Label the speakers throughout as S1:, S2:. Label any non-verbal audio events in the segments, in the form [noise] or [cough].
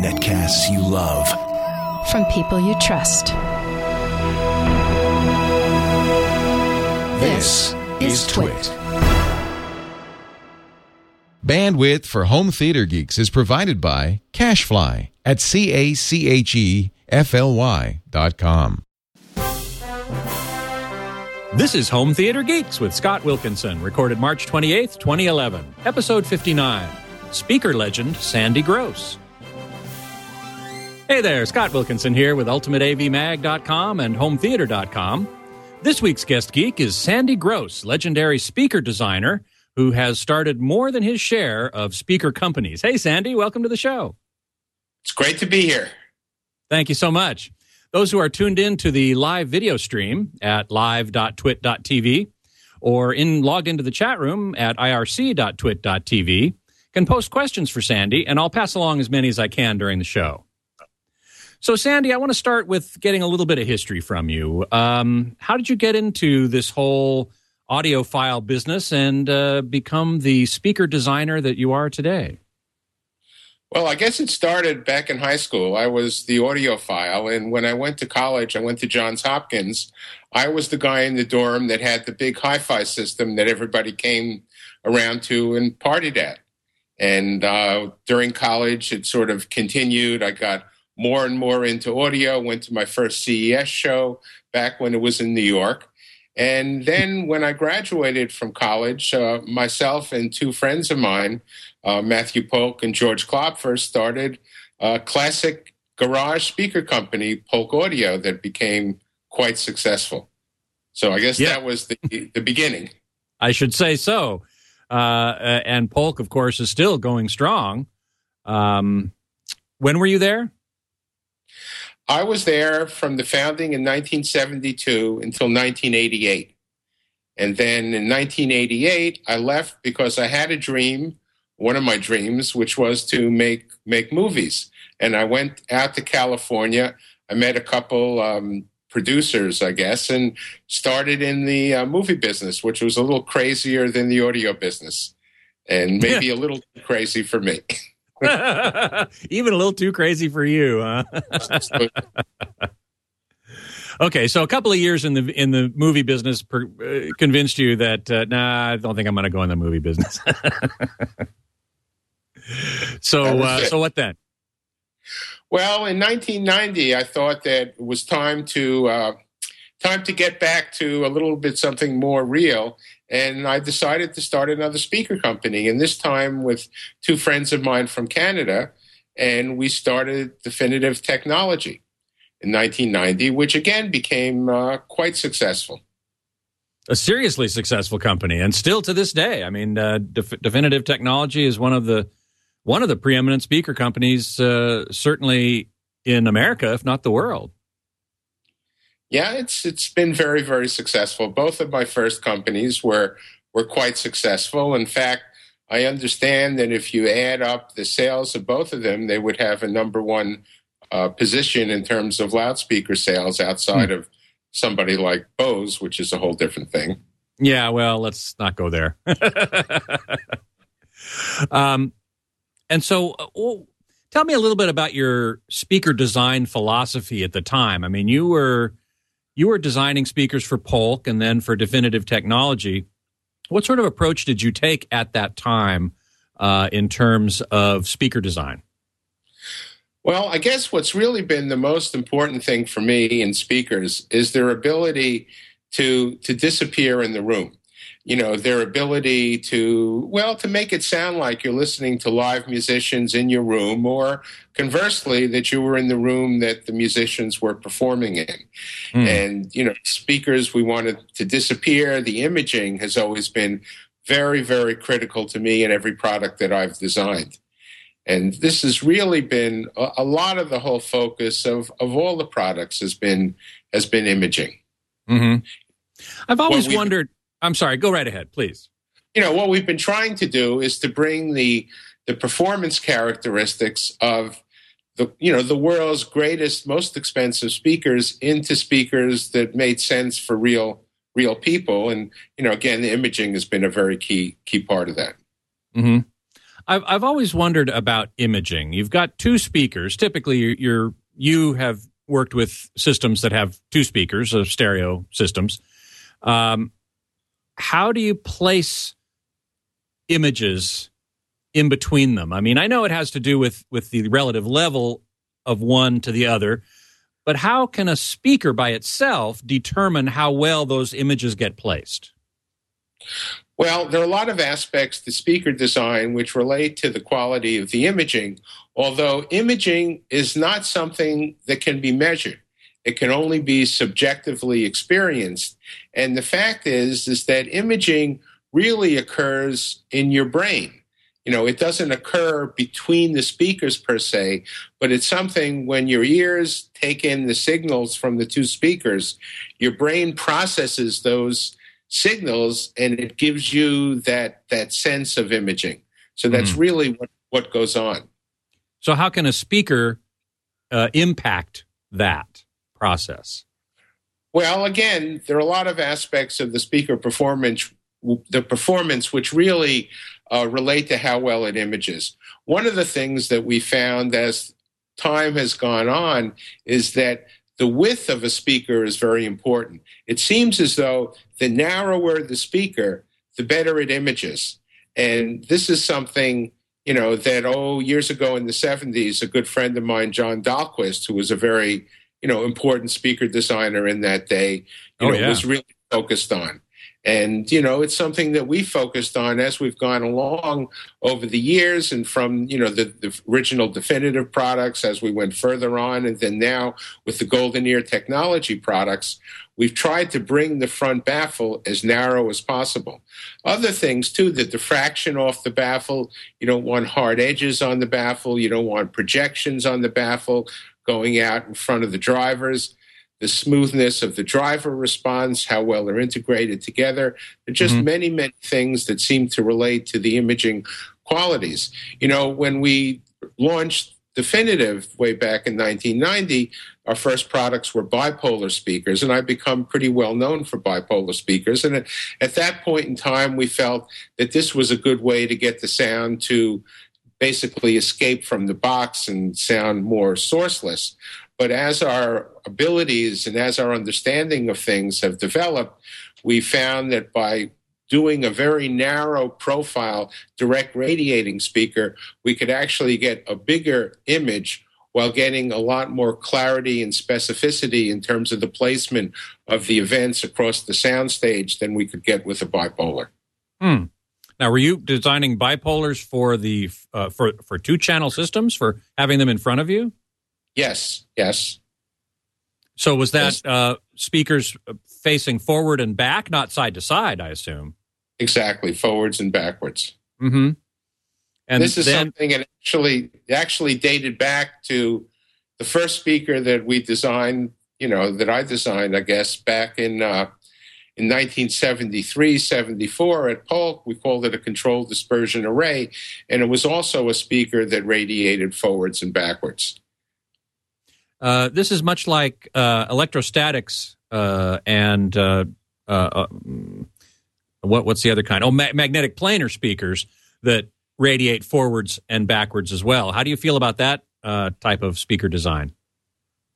S1: Netcasts you love.
S2: From people you trust.
S1: This is Twit.
S3: Bandwidth for home theater geeks is provided by CacheFly at C A C H E F L Y dot com.
S4: This is Home Theater Geeks with Scott Wilkinson, recorded March 28th, 2011, episode 59. Speaker legend Sandy Gross. Hey there, Scott Wilkinson here with UltimateAVMag.com and HomeTheater.com. This week's guest geek is Sandy Gross, legendary speaker designer who has started more than his share of speaker companies. Hey, Sandy, welcome to the show.
S5: It's great to be here.
S4: Thank you so much. Those who are tuned in to the live video stream at live.twit.tv or in logged into the chat room at irc.twit.tv can post questions for Sandy, and I'll pass along as many as I can during the show. So, Sandy, I want to start with getting a little bit of history from you. Um, how did you get into this whole audiophile business and uh, become the speaker designer that you are today?
S5: Well, I guess it started back in high school. I was the audiophile, and when I went to college, I went to Johns Hopkins. I was the guy in the dorm that had the big hi-fi system that everybody came around to and partied at. And uh, during college, it sort of continued. I got more and more into audio. Went to my first CES show back when it was in New York. And then when I graduated from college, uh, myself and two friends of mine uh, Matthew Polk and George Klopfer started a classic garage speaker company, Polk Audio, that became quite successful. So I guess yeah. that was the, the beginning.
S4: I should say so. Uh, and Polk, of course, is still going strong. Um, when were you there?
S5: I was there from the founding in 1972 until 1988. And then in 1988, I left because I had a dream one of my dreams, which was to make make movies. And I went out to California. I met a couple um, producers, I guess, and started in the uh, movie business, which was a little crazier than the audio business, and maybe yeah. a little crazy for me. [laughs]
S4: Even a little too crazy for you, huh? [laughs] okay, so a couple of years in the in the movie business per, uh, convinced you that uh, nah, I don't think I'm going to go in the movie business [laughs] so, uh, so what then?
S5: Well, in 1990, I thought that it was time to uh, time to get back to a little bit something more real, and I decided to start another speaker company. And this time with two friends of mine from Canada, and we started Definitive Technology in 1990, which again became uh, quite successful
S4: a seriously successful company, and still to this day. I mean, uh, Def- Definitive Technology is one of the one of the preeminent speaker companies, uh, certainly in America, if not the world.
S5: Yeah, it's it's been very very successful. Both of my first companies were were quite successful. In fact, I understand that if you add up the sales of both of them, they would have a number one uh, position in terms of loudspeaker sales outside hmm. of somebody like Bose, which is a whole different thing.
S4: Yeah, well, let's not go there. [laughs] um, and so, uh, tell me a little bit about your speaker design philosophy at the time. I mean, you were you were designing speakers for Polk and then for Definitive Technology. What sort of approach did you take at that time uh, in terms of speaker design?
S5: Well, I guess what's really been the most important thing for me in speakers is their ability to to disappear in the room you know their ability to well to make it sound like you're listening to live musicians in your room or conversely that you were in the room that the musicians were performing in mm. and you know speakers we wanted to disappear the imaging has always been very very critical to me in every product that i've designed and this has really been a, a lot of the whole focus of of all the products has been has been imaging
S4: mm-hmm. i've always wondered I'm sorry. Go right ahead, please.
S5: You know what we've been trying to do is to bring the the performance characteristics of the you know the world's greatest, most expensive speakers into speakers that made sense for real real people. And you know, again, the imaging has been a very key key part of that.
S4: Mm-hmm. I've I've always wondered about imaging. You've got two speakers. Typically, you're, you're you have worked with systems that have two speakers, of stereo systems. Um, how do you place images in between them? I mean, I know it has to do with with the relative level of one to the other, but how can a speaker by itself determine how well those images get placed?
S5: Well, there are a lot of aspects to speaker design which relate to the quality of the imaging, although imaging is not something that can be measured. It can only be subjectively experienced. And the fact is, is that imaging really occurs in your brain. You know, it doesn't occur between the speakers per se, but it's something when your ears take in the signals from the two speakers, your brain processes those signals and it gives you that that sense of imaging. So that's mm. really what, what goes on.
S4: So how can a speaker uh, impact that process?
S5: Well, again, there are a lot of aspects of the speaker performance the performance which really uh, relate to how well it images. One of the things that we found as time has gone on is that the width of a speaker is very important. It seems as though the narrower the speaker, the better it images. And this is something, you know, that, oh, years ago in the 70s, a good friend of mine, John Dahlquist, who was a very, you know, important speaker designer in that day, you oh, know, yeah. was really focused on. And, you know, it's something that we focused on as we've gone along over the years and from, you know, the, the, original definitive products as we went further on. And then now with the Golden Ear technology products, we've tried to bring the front baffle as narrow as possible. Other things too, the diffraction off the baffle. You don't want hard edges on the baffle. You don't want projections on the baffle going out in front of the drivers the smoothness of the driver response, how well they're integrated together. There are just mm-hmm. many, many things that seem to relate to the imaging qualities. You know, when we launched Definitive way back in 1990, our first products were bipolar speakers, and I've become pretty well known for bipolar speakers. And at, at that point in time, we felt that this was a good way to get the sound to basically escape from the box and sound more sourceless. But as our abilities and as our understanding of things have developed, we found that by doing a very narrow profile direct radiating speaker, we could actually get a bigger image while getting a lot more clarity and specificity in terms of the placement of the events across the soundstage than we could get with a bipolar.
S4: Hmm. Now, were you designing bipolars for the uh, for for two channel systems for having them in front of you?
S5: Yes, yes.
S4: So was that yes. uh, speakers facing forward and back, not side to side? I assume.
S5: Exactly, forwards and backwards.
S4: Mm-hmm.
S5: And this is then, something that actually actually dated back to the first speaker that we designed. You know, that I designed, I guess, back in uh, in 1973, 74 at Polk. We called it a controlled dispersion array, and it was also a speaker that radiated forwards and backwards.
S4: Uh, this is much like uh, electrostatics uh, and uh, uh, what, what's the other kind? Oh, ma- magnetic planar speakers that radiate forwards and backwards as well. How do you feel about that type of speaker design?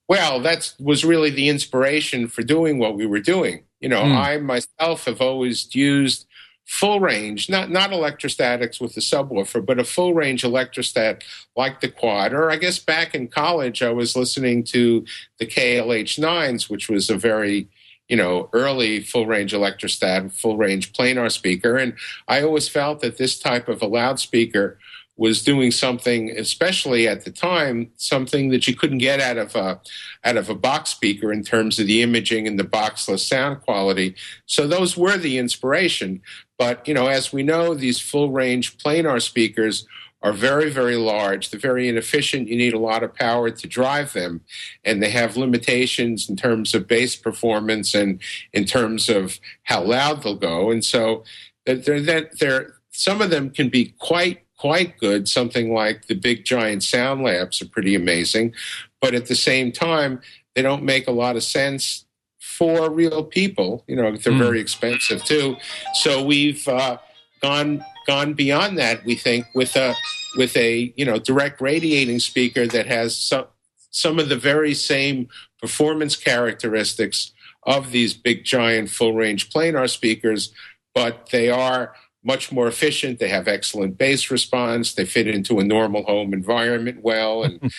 S5: Well, that was really the inspiration for doing what we were doing. You know, mm. I myself have always used full range, not not electrostatics with the subwoofer, but a full range electrostat like the quad. Or I guess back in college, I was listening to the KLH nines, which was a very you know early full range electrostat, full range planar speaker, and I always felt that this type of a loudspeaker was doing something, especially at the time, something that you couldn't get out of a out of a box speaker in terms of the imaging and the boxless sound quality. So those were the inspiration. But you know, as we know, these full range planar speakers are very, very large. They're very inefficient. You need a lot of power to drive them, and they have limitations in terms of bass performance and in terms of how loud they'll go. And so, they're, they're, they're some of them can be quite quite good. Something like the big giant sound labs are pretty amazing, but at the same time, they don't make a lot of sense for real people. You know, they're mm. very expensive too. So we've uh, gone gone beyond that. We think with a with a you know direct radiating speaker that has some some of the very same performance characteristics of these big giant full range planar speakers, but they are much more efficient. They have excellent bass response. They fit into a normal home environment well, and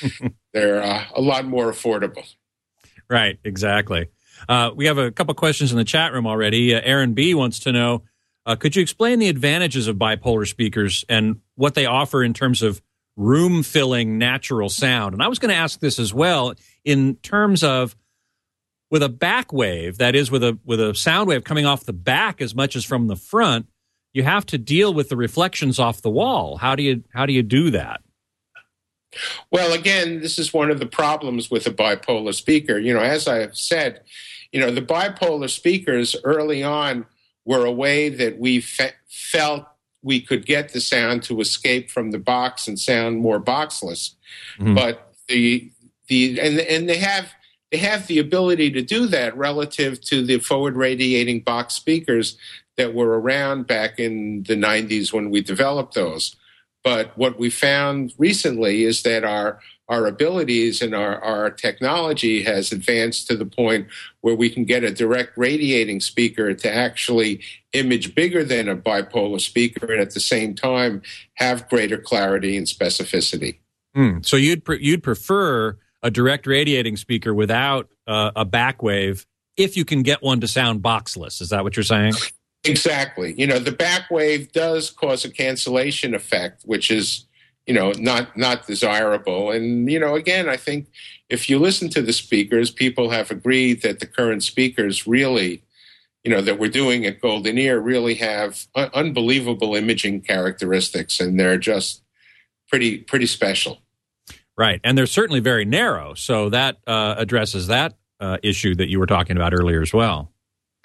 S5: [laughs] they're uh, a lot more affordable.
S4: Right, exactly. Uh, we have a couple questions in the chat room already. Uh, Aaron B wants to know uh, could you explain the advantages of bipolar speakers and what they offer in terms of room filling natural sound? And I was going to ask this as well in terms of with a back wave, that is with a with a sound wave coming off the back as much as from the front, you have to deal with the reflections off the wall. How do you how do you do that?
S5: Well, again, this is one of the problems with a bipolar speaker. You know, as I have said, you know, the bipolar speakers early on were a way that we fe- felt we could get the sound to escape from the box and sound more boxless. Mm-hmm. But the the and and they have they have the ability to do that relative to the forward radiating box speakers that were around back in the 90s when we developed those. But what we found recently is that our our abilities and our, our technology has advanced to the point where we can get a direct radiating speaker to actually image bigger than a bipolar speaker and at the same time have greater clarity and specificity.
S4: Mm, so you'd pre- you'd prefer a direct radiating speaker without uh, a back wave if you can get one to sound boxless. Is that what you're saying?
S5: Exactly. You know, the back wave does cause a cancellation effect, which is, you know, not not desirable. And you know, again, I think if you listen to the speakers, people have agreed that the current speakers really, you know, that we're doing at Golden Ear really have un- unbelievable imaging characteristics, and they're just pretty pretty special.
S4: Right, and they're certainly very narrow, so that uh, addresses that uh, issue that you were talking about earlier as well.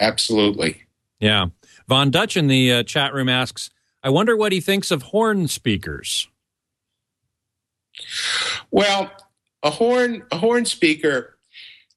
S5: Absolutely.
S4: Yeah. Von Dutch in the uh, chat room asks, I wonder what he thinks of horn speakers.
S5: Well, a horn, a horn speaker,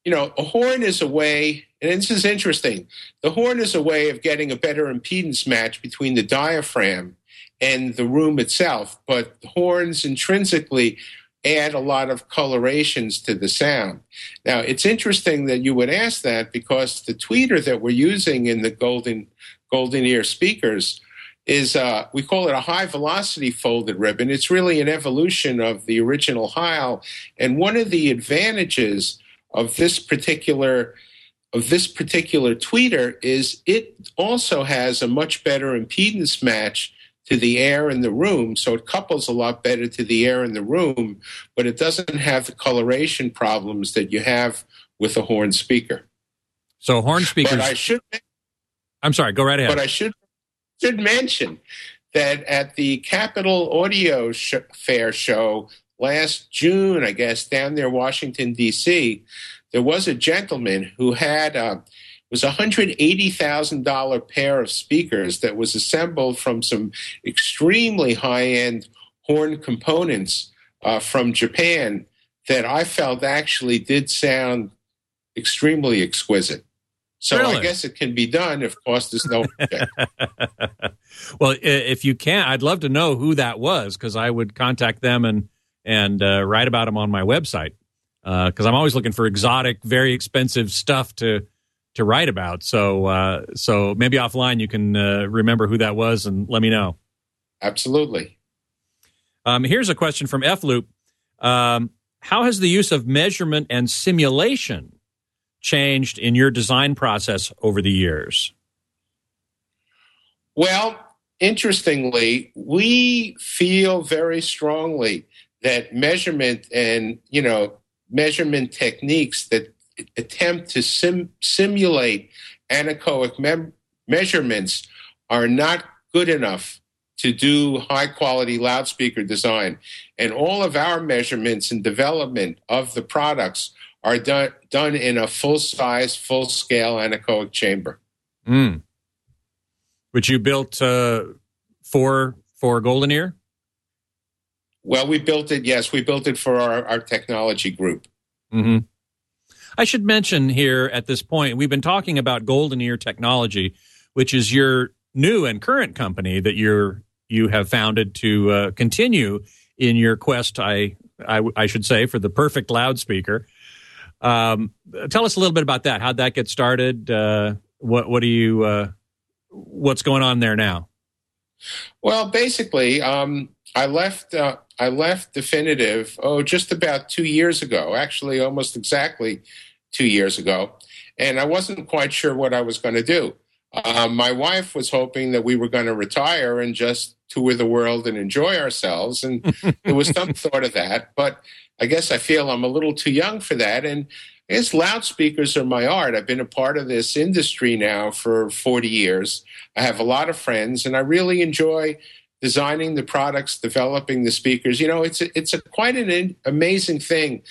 S5: you know, a horn is a way, and this is interesting. The horn is a way of getting a better impedance match between the diaphragm and the room itself, but horns intrinsically add a lot of colorations to the sound. Now, it's interesting that you would ask that because the tweeter that we're using in the Golden Golden Ear speakers is uh, we call it a high velocity folded ribbon. It's really an evolution of the original Heil, and one of the advantages of this particular of this particular tweeter is it also has a much better impedance match to the air in the room. So it couples a lot better to the air in the room, but it doesn't have the coloration problems that you have with a horn speaker.
S4: So horn speakers.
S5: But I should.
S4: I'm sorry. Go right ahead.
S5: But I should should mention that at the Capitol Audio sh- Fair show last June, I guess, down there, Washington D.C., there was a gentleman who had. Uh, was a $180,000 pair of speakers that was assembled from some extremely high end horn components uh, from Japan that I felt actually did sound extremely exquisite. So really? I guess it can be done if cost is no [laughs] object.
S4: well, if you can, I'd love to know who that was because I would contact them and and uh, write about them on my website because uh, I'm always looking for exotic, very expensive stuff to to write about. So uh, so maybe offline you can uh, remember who that was and let me know.
S5: Absolutely.
S4: Um, here's a question from F Loop. Um, how has the use of measurement and simulation changed in your design process over the years?
S5: Well, interestingly, we feel very strongly that measurement and you know measurement techniques that attempt to sim- simulate anechoic mem- measurements are not good enough to do high quality loudspeaker design. And all of our measurements and development of the products are done, done in a full size, full scale anechoic chamber.
S4: Mm. Which you built uh, for, for Golden Ear?
S5: Well, we built it, yes, we built it for our, our technology group.
S4: Mm-hmm. I should mention here at this point, we've been talking about Golden Ear Technology, which is your new and current company that you're you have founded to uh, continue in your quest, I, I, I should say, for the perfect loudspeaker. Um, tell us a little bit about that. How'd that get started? Uh, what what do you uh, what's going on there now?
S5: Well, basically, um, I left. Uh, I left Definitive. Oh, just about two years ago. Actually, almost exactly two years ago, and I wasn't quite sure what I was going to do. Um, my wife was hoping that we were going to retire and just tour the world and enjoy ourselves, and there was some [laughs] thought of that. But I guess I feel I'm a little too young for that, and I guess loudspeakers are my art. I've been a part of this industry now for 40 years. I have a lot of friends, and I really enjoy designing the products, developing the speakers. You know, it's a, it's a quite an in, amazing thing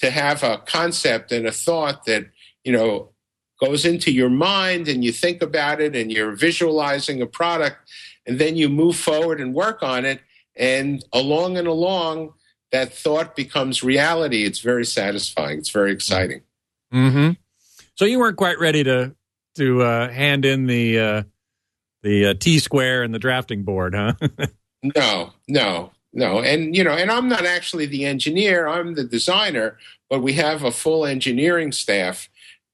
S5: to have a concept and a thought that you know goes into your mind, and you think about it, and you're visualizing a product, and then you move forward and work on it, and along and along that thought becomes reality, it's very satisfying. It's very exciting.
S4: Mm-hmm. So you weren't quite ready to to uh, hand in the uh, the uh, T square and the drafting board, huh? [laughs]
S5: no, no, no. And you know, and I'm not actually the engineer. I'm the designer, but we have a full engineering staff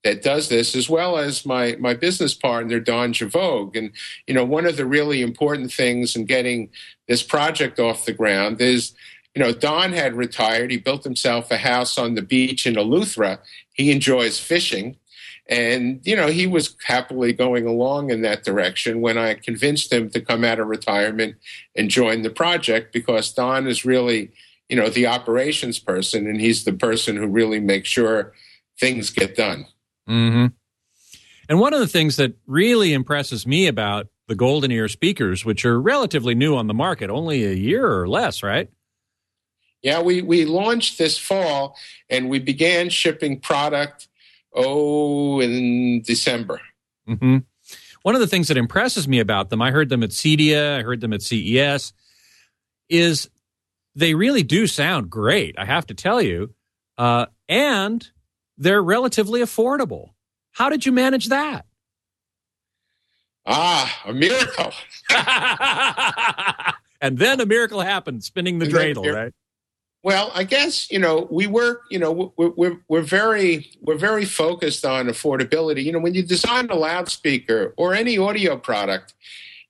S5: that does this, as well as my my business partner Don Givogue. And you know, one of the really important things in getting this project off the ground is you know, Don had retired. He built himself a house on the beach in Eleuthera. He enjoys fishing. And, you know, he was happily going along in that direction when I convinced him to come out of retirement and join the project because Don is really, you know, the operations person and he's the person who really makes sure things get done.
S4: Mm-hmm. And one of the things that really impresses me about the Golden Ear speakers, which are relatively new on the market, only a year or less, right?
S5: Yeah, we, we launched this fall and we began shipping product, oh, in December.
S4: Mm-hmm. One of the things that impresses me about them, I heard them at CEDIA, I heard them at CES, is they really do sound great, I have to tell you. Uh, and they're relatively affordable. How did you manage that?
S5: Ah, a miracle. [laughs]
S4: and then a miracle happened, spinning the dreidel, right?
S5: Well, I guess you know we work. You know we're, we're we're very we're very focused on affordability. You know when you design a loudspeaker or any audio product,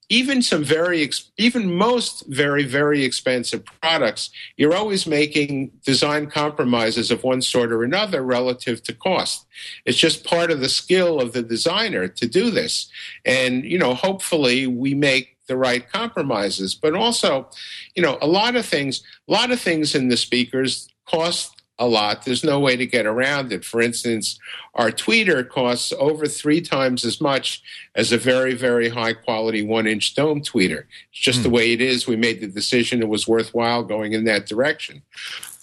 S5: even some very even most very very expensive products, you're always making design compromises of one sort or another relative to cost. It's just part of the skill of the designer to do this, and you know hopefully we make the right compromises. But also, you know, a lot of things, a lot of things in the speakers cost a lot. There's no way to get around it. For instance, our tweeter costs over three times as much as a very, very high quality one inch dome tweeter. It's just mm. the way it is. We made the decision it was worthwhile going in that direction.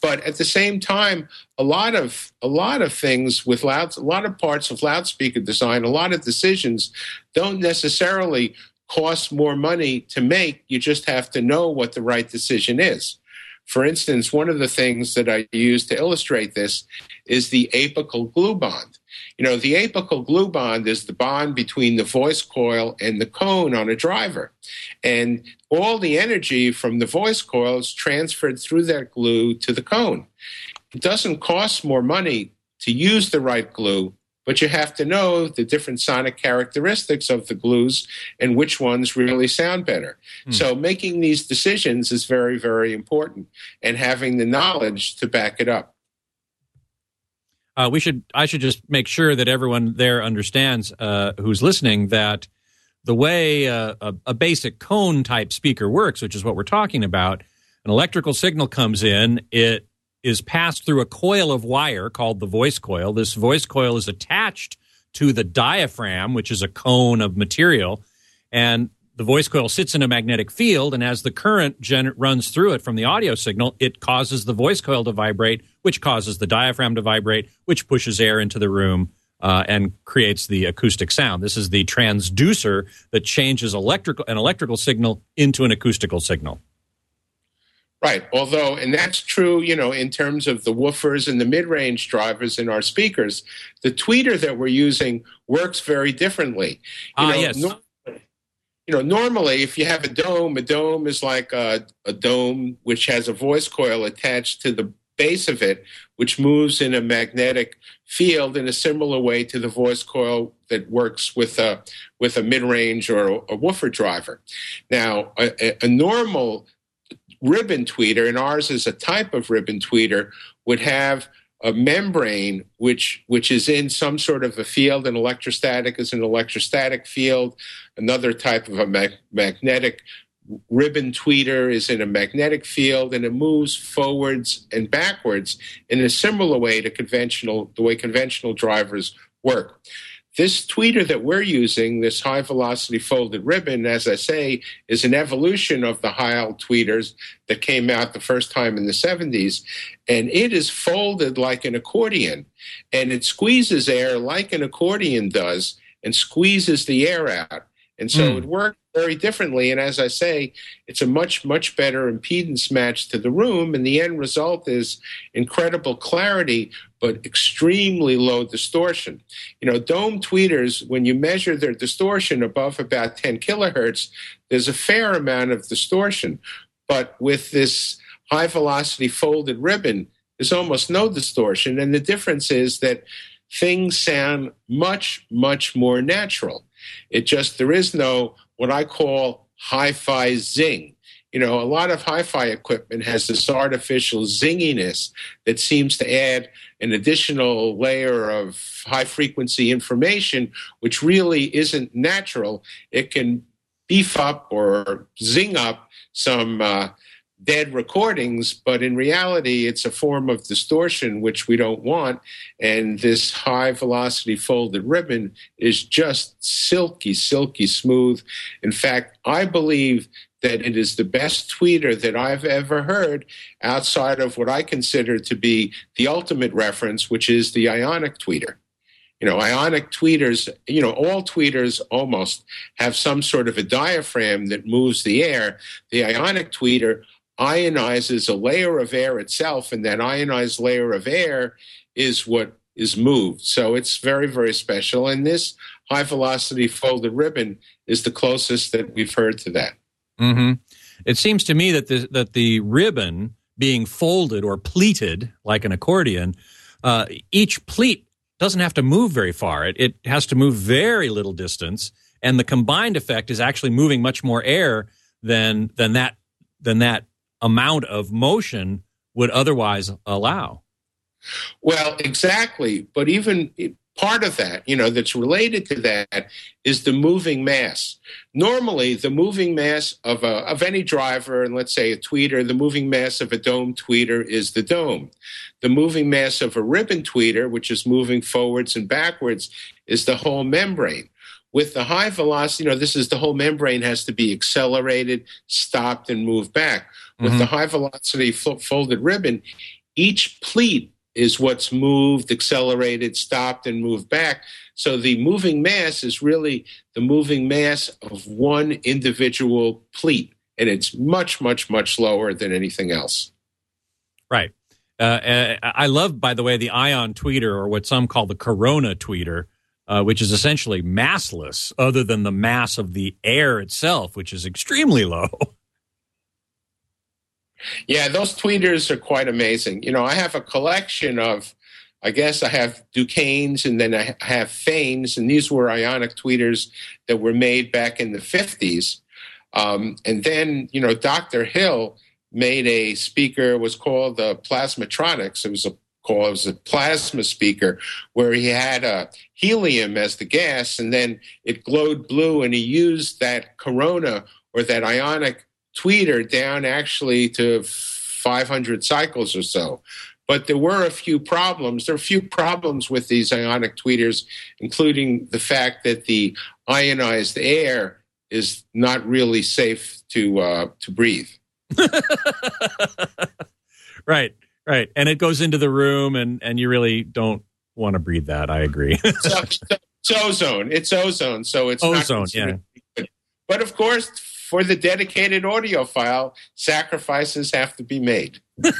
S5: But at the same time, a lot of a lot of things with loud, a lot of parts of loudspeaker design, a lot of decisions don't necessarily cost more money to make. You just have to know what the right decision is. For instance, one of the things that I use to illustrate this is the apical glue bond. You know, the apical glue bond is the bond between the voice coil and the cone on a driver. And all the energy from the voice coil is transferred through that glue to the cone. It doesn't cost more money to use the right glue but you have to know the different sonic characteristics of the glues and which ones really sound better. Mm. So making these decisions is very, very important and having the knowledge to back it up.
S4: Uh, we should. I should just make sure that everyone there understands uh, who's listening that the way uh, a, a basic cone type speaker works, which is what we're talking about, an electrical signal comes in. It is passed through a coil of wire called the voice coil. This voice coil is attached to the diaphragm, which is a cone of material, and the voice coil sits in a magnetic field, and as the current gen- runs through it from the audio signal, it causes the voice coil to vibrate, which causes the diaphragm to vibrate, which pushes air into the room uh, and creates the acoustic sound. This is the transducer that changes electrical an electrical signal into an acoustical signal.
S5: Right. Although, and that's true, you know, in terms of the woofers and the mid range drivers in our speakers, the tweeter that we're using works very differently.
S4: Ah, uh, yes.
S5: you know, normally if you have a dome, a dome is like a, a dome which has a voice coil attached to the base of it, which moves in a magnetic field in a similar way to the voice coil that works with a with a mid-range or a, a woofer driver. Now, a, a normal ribbon tweeter, and ours is a type of ribbon tweeter, would have a membrane which which is in some sort of a field. An electrostatic is an electrostatic field. Another type of a mag- magnetic ribbon tweeter is in a magnetic field and it moves forwards and backwards in a similar way to conventional the way conventional drivers work. This tweeter that we're using, this high velocity folded ribbon, as I say, is an evolution of the Heil tweeters that came out the first time in the 70s. And it is folded like an accordion and it squeezes air like an accordion does and squeezes the air out. And so mm. it works very differently. And as I say, it's a much, much better impedance match to the room. And the end result is incredible clarity, but extremely low distortion. You know, dome tweeters, when you measure their distortion above about 10 kilohertz, there's a fair amount of distortion. But with this high velocity folded ribbon, there's almost no distortion. And the difference is that things sound much, much more natural. It just, there is no what I call hi fi zing. You know, a lot of hi fi equipment has this artificial zinginess that seems to add an additional layer of high frequency information, which really isn't natural. It can beef up or zing up some uh, dead recordings, but in reality, it's a form of distortion which we don't want. And this high velocity folded ribbon is just silky, silky smooth. In fact, I believe that it is the best tweeter that I've ever heard outside of what I consider to be the ultimate reference, which is the ionic tweeter. You know, ionic tweeters, you know, all tweeters almost have some sort of a diaphragm that moves the air. The ionic tweeter ionizes a layer of air itself, and that ionized layer of air is what is moved. So it's very, very special. And this high velocity folded ribbon is the closest that we've heard to that.
S4: Mm-hmm. It seems to me that the, that the ribbon being folded or pleated like an accordion, uh, each pleat doesn't have to move very far. It, it has to move very little distance, and the combined effect is actually moving much more air than than that than that amount of motion would otherwise allow.
S5: Well, exactly. But even part of that, you know, that's related to that is the moving mass. Normally, the moving mass of a, of any driver, and let's say a tweeter, the moving mass of a dome tweeter is the dome. The moving mass of a ribbon tweeter, which is moving forwards and backwards, is the whole membrane. With the high velocity, you know, this is the whole membrane has to be accelerated, stopped, and moved back. With mm-hmm. the high velocity folded ribbon, each pleat is what's moved, accelerated, stopped, and moved back. So the moving mass is really the moving mass of one individual pleat, and it's much, much, much lower than anything else.
S4: Right. Uh, uh I love, by the way, the ion tweeter, or what some call the corona tweeter, uh, which is essentially massless, other than the mass of the air itself, which is extremely low. [laughs]
S5: Yeah, those tweeters are quite amazing. You know, I have a collection of, I guess I have DuKanes and then I have Fames, and these were ionic tweeters that were made back in the 50s. Um, and then, you know, Dr. Hill made a speaker, was called the Plasmatronics. It was a called it was a plasma speaker where he had a helium as the gas and then it glowed blue and he used that corona or that ionic tweeter down actually to 500 cycles or so. But there were a few problems. There are a few problems with these ionic tweeters, including the fact that the ionized air is not really safe to uh, to breathe. [laughs]
S4: right, right, and it goes into the room, and and you really don't want to breathe that. I agree.
S5: so, [laughs] it's ozone. It's ozone, so it's
S4: ozone. yeah.
S5: But of course, for the dedicated audiophile, sacrifices have to be made. [laughs]
S4: uh,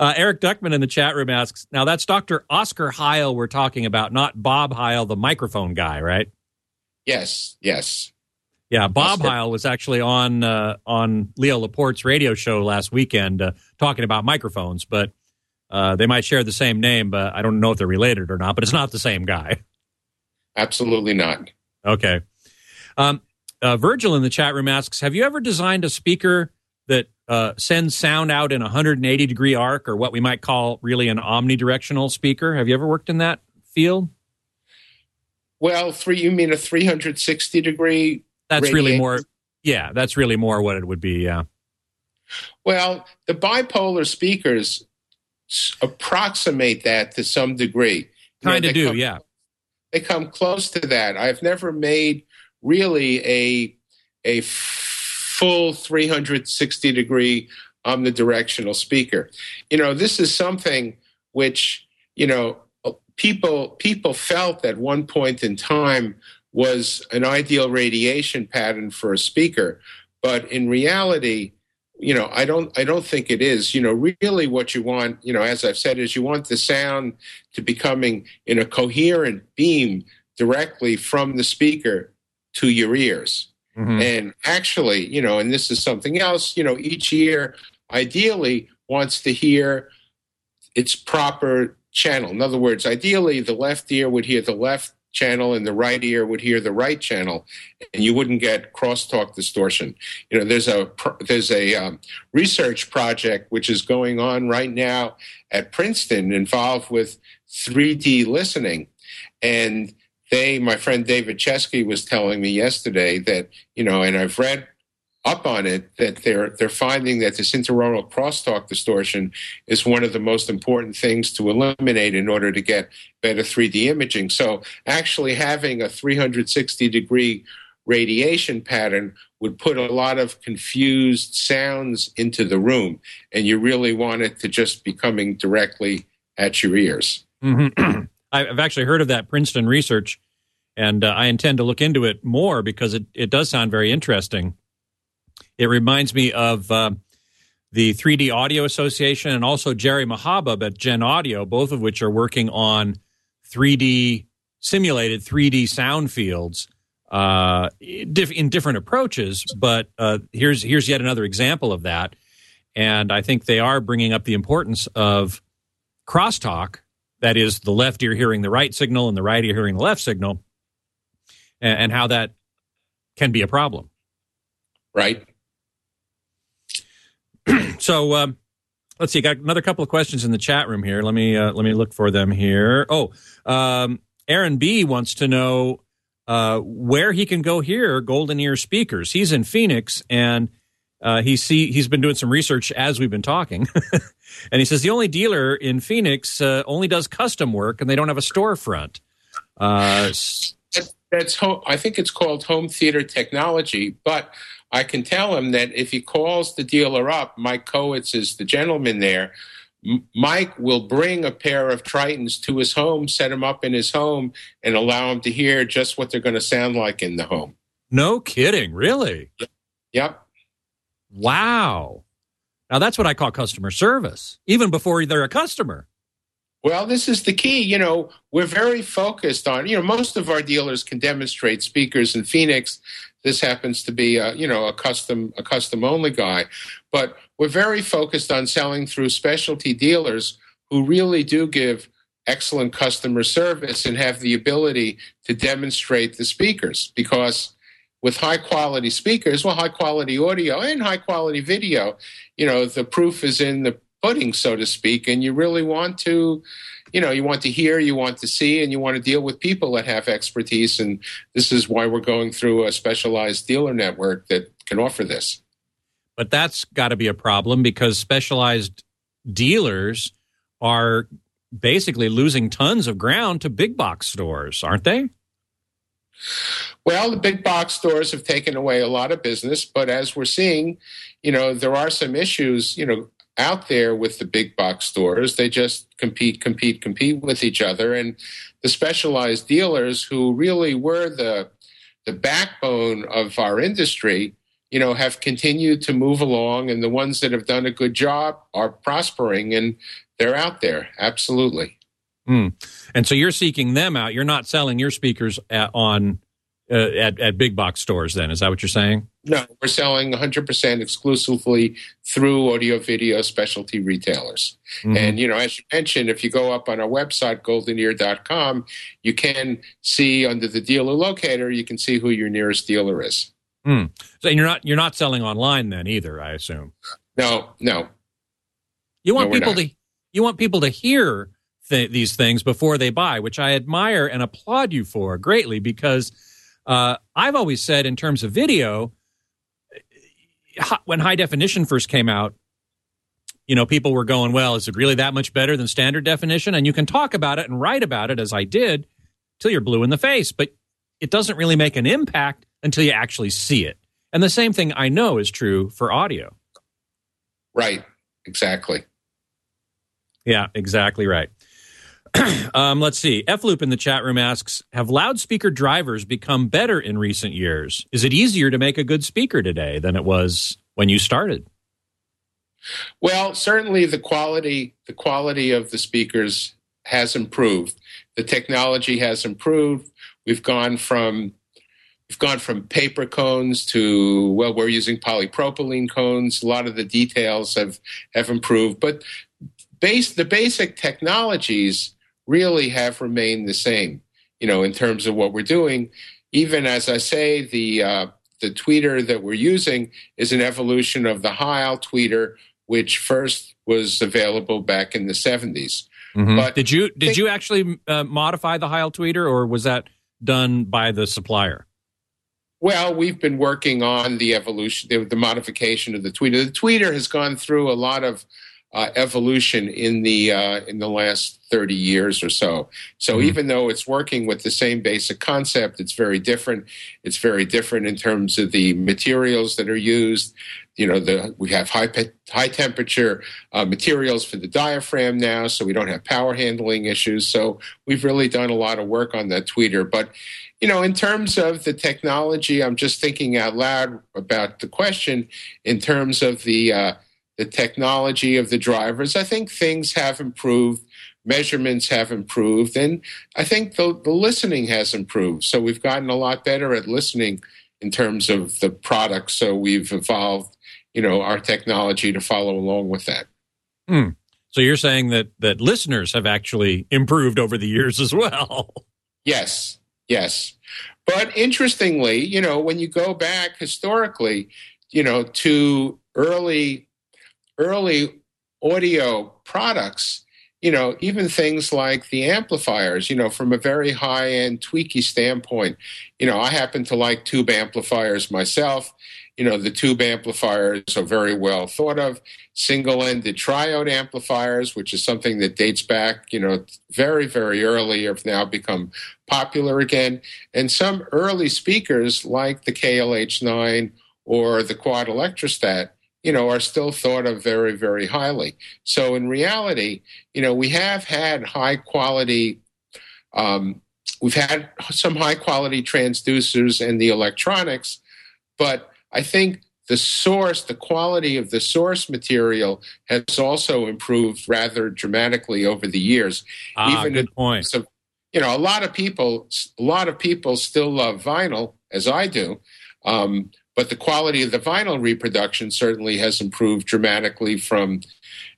S4: Eric Duckman in the chat room asks, now that's Dr. Oscar Heil we're talking about, not Bob Heil, the microphone guy, right?
S5: Yes, yes.
S4: Yeah, Bob
S5: That's
S4: Heil was actually on uh, on Leo Laporte's radio show last weekend uh, talking about microphones, but uh, they might share the same name, but I don't know if they're related or not. But it's not the same guy.
S5: Absolutely not.
S4: Okay. Um, uh, Virgil in the chat room asks, "Have you ever designed a speaker that uh, sends sound out in a 180 degree arc, or what we might call really an omnidirectional speaker? Have you ever worked in that field?"
S5: Well, three. You mean a 360 degree?
S4: That's really more. Yeah, that's really more what it would be. Yeah.
S5: Well, the bipolar speakers approximate that to some degree.
S4: Kind of do.
S5: come-
S4: Yeah.
S5: They come close to that. I've never made really a a full 360 degree omnidirectional speaker. You know, this is something which you know people people felt at one point in time was an ideal radiation pattern for a speaker, but in reality, you know, I don't I don't think it is. You know, really what you want, you know, as I've said, is you want the sound to be coming in a coherent beam directly from the speaker to your ears.
S4: Mhm.
S5: And actually, you know, and this is something else, you know, each ear ideally wants to hear its proper channel. In other words, ideally, the left ear would hear the left channel and the right ear would hear the right channel, and you wouldn't get crosstalk distortion. You know, there's a there's a um, research project which is going on right now at Princeton involved with 3D listening, and they, my friend David Chesky was telling me yesterday that you know, and I've read up on it that they're they're finding that this interaural crosstalk distortion is one of the most important things to eliminate in order to get better 3D imaging. So actually having a 360 degree radiation pattern would put a lot of confused sounds into the room and you really want it to just be coming directly at your ears.
S4: Mhm. [clears throat] I've actually heard of that Princeton research, and uh, I intend to look into it more because it, it does sound very interesting. It reminds me of uh, the 3D Audio Association and also Jerry Mahabub at Gen Audio, both of which are working on 3D simulated 3D sound fields uh, in different approaches. But uh, here's here's yet another example of that, and I think they are bringing up the importance of crosstalk that is the left ear hearing the right signal and the right ear hearing the left signal and, and how that can be a problem.
S5: Right? [clears throat]
S4: so um, let's see got another couple of questions in the chat room here. Let me uh, let me look for them here. Oh um, aaron b wants to know uh, where he can go hear golden ear speakers. He's in phoenix and uh, he see he's been doing some research as we've been talking, [laughs] and he says the only dealer in Phoenix uh, only does custom work, and they don't have a storefront. Uh,
S5: That's ho- I think it's called home theater technology, but I can tell him that if he calls the dealer up, Mike Kowitz is the gentleman there. M- Mike will bring a pair of Tritons to his home, set him up in his home, and allow him to hear just what they're going to sound like in the home.
S4: no kidding, really?
S5: Yep.
S4: Wow. Now that's what I call customer service, even before they're a customer.
S5: Well, this is the key. You know, we're very focused on, you know, most of our dealers can demonstrate speakers in Phoenix. This happens to be, a, you know, a custom, a custom only guy. But we're very focused on selling through specialty dealers who really do give excellent customer service and have the ability to demonstrate the speakers because with high quality speakers, well, high quality audio and high quality video, you know, the proof is in the pudding, so to speak. And you really want to, you know, you want to hear, you want to see, and you want to deal with people that have expertise. And this is why we're going through a specialized dealer network that can offer this.
S4: But that's got to be a problem because specialized dealers are basically losing tons of ground to big box stores, aren't they?
S5: Well, the big box stores have taken away a lot of business, but as we're seeing, you know, there are some issues, you know, out there with the big box stores. They just compete, compete, compete with each other. And the specialized dealers who really were the the backbone of our industry, you know, have continued to move along and the ones that have done a good job are prospering and they're out there. Absolutely. Hmm.
S4: And so you're seeking them out. You're not selling your speakers at, on uh, at at big box stores. Then is that what you're saying?
S5: No, we're selling 100% exclusively through audio video specialty retailers.
S4: Mhm.
S5: And, you know, as you mentioned, if you go up on our website, goldenear.com, you can see under the dealer locator, you can see who your nearest dealer is.
S4: So you're not you're not selling online then either. I assume
S5: No, no.
S4: you want
S5: No,
S4: people to you want people to hear th- these things before they buy, which I admire and applaud you for greatly because uh, I've always said in terms of video, when high definition first came out, you know, people were going, well, is it really that much better than standard definition? And you can talk about it and write about it as I did till you're blue in the face, but it doesn't really make an impact until you actually see it. And the same thing I know is true for audio.
S5: Right. Exactly.
S4: Yeah, exactly right. [clears throat] um, let's see. F Loop in the chat room asks Have loudspeaker drivers become better in recent years? Is it easier to make a good speaker today than it was when you started?
S5: Well, certainly the quality the quality of the speakers has improved. The technology has improved. We've gone from we've gone from paper cones to well, we're using polypropylene cones. A lot of the details have have improved, but base the basic technologies really have remained the same. You know, in terms of what we're doing. Even as I say, the uh, the tweeter that we're using is an evolution of the Heil tweeter, which first was available back in the 70s. But
S4: did you did you actually uh, modify the Heil tweeter, or was that done by the supplier?
S5: Well, we've been working on the evolution, the, the modification of the tweeter. The tweeter has gone through a lot of uh, evolution in the uh, in the last thirty years or so. So
S4: Mhm.
S5: even though it's working with the same basic concept, it's very different. It's very different in terms of the materials that are used. You know, the we have high pe- high temperature uh, materials for the diaphragm now, so we don't have power handling issues. So we've really done a lot of work on that tweeter, but you know, in terms of the technology, I'm just thinking out loud about the question. In terms of the uh, the technology of the drivers, I think things have improved. Measurements have improved, and I think the, the listening has improved. So we've gotten a lot better at listening in terms of the product. So we've evolved, you know, our technology to follow along with that. Hmm.
S4: So you're saying that that listeners have actually improved over the years as well.
S5: Yes, yes. But interestingly, you know, when you go back historically, you know, to early early audio products, you know, even things like the amplifiers, you know, from a very high end tweaky standpoint, you know, I happen to like tube amplifiers myself. You know, the tube amplifiers are very well thought of. Single ended triode amplifiers, which is something that dates back, you know, very, very early, have now become popular again. And some early speakers like the KLH9 or the Quad Electrostat, you know, are still thought of very, very highly. So in reality, you know, we have had high quality, um, we've had some high quality transducers and the electronics, but I think the source, the quality of the source material has also improved rather dramatically over the years.
S4: Ah,
S5: Even
S4: good
S5: in-
S4: point.
S5: So, you know, a lot of people, a lot of people still love vinyl, as I do. Um, but the quality of the vinyl reproduction certainly has improved dramatically from,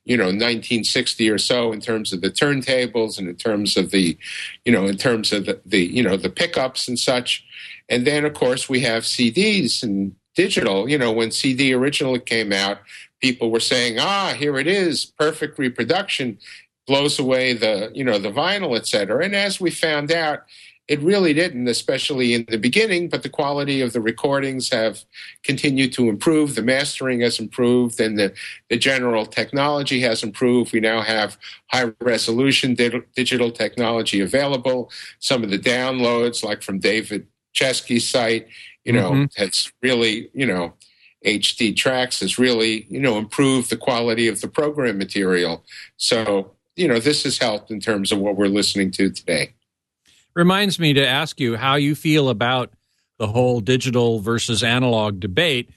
S5: you know, 1960 or so in terms of the turntables and in terms of the, you know, in terms of the, the you know, the pickups and such. And then, of course, we have CDs and digital. You know, when CD originally came out, people were saying, ah, here it is, perfect reproduction blows away the you know the vinyl etc and as we found out it really didn't especially in the beginning but the quality of the recordings have continued to improve the mastering has improved and the, the general technology has improved we now have high resolution di- digital technology available some of the downloads like from david chesky's site you know
S4: Mhm.
S5: has really you know hd tracks has really you know improved the quality of the program material so you know, this has helped in terms of what we're listening to today.
S4: Reminds me to ask you how you feel about the whole digital versus analog debate